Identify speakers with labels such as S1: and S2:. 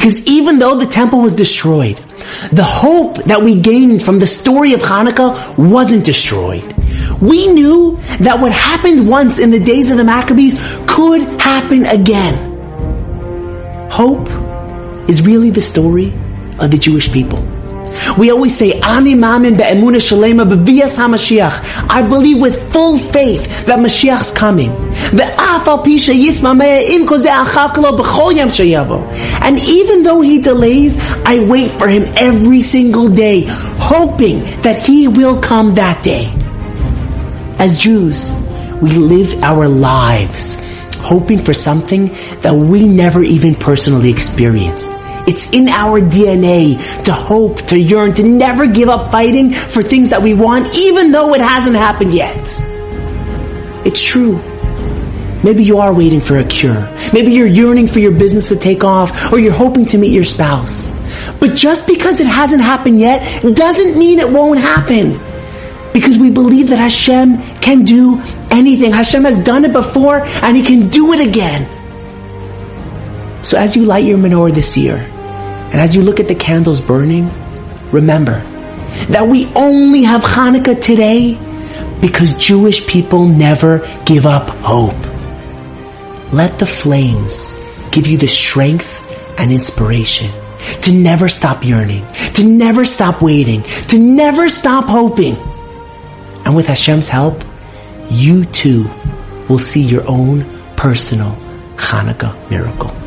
S1: Because even though the temple was destroyed, the hope that we gained from the story of Hanukkah wasn't destroyed. We knew that what happened once in the days of the Maccabees could happen again. Hope is really the story of the Jewish people. We always say, Ani mamin be'emuna shalema b'viyas HaMashiach. I believe with full faith that Mashiach's coming. And even though he delays, I wait for him every single day, hoping that he will come that day. As Jews, we live our lives hoping for something that we never even personally experienced. It's in our DNA to hope, to yearn, to never give up fighting for things that we want, even though it hasn't happened yet. It's true. Maybe you are waiting for a cure. Maybe you're yearning for your business to take off, or you're hoping to meet your spouse. But just because it hasn't happened yet doesn't mean it won't happen. Because we believe that Hashem can do anything. Hashem has done it before and He can do it again. So as you light your menorah this year, and as you look at the candles burning, remember that we only have Hanukkah today because Jewish people never give up hope. Let the flames give you the strength and inspiration to never stop yearning, to never stop waiting, to never stop hoping. And with Hashem's help, you too will see your own personal Hanukkah miracle.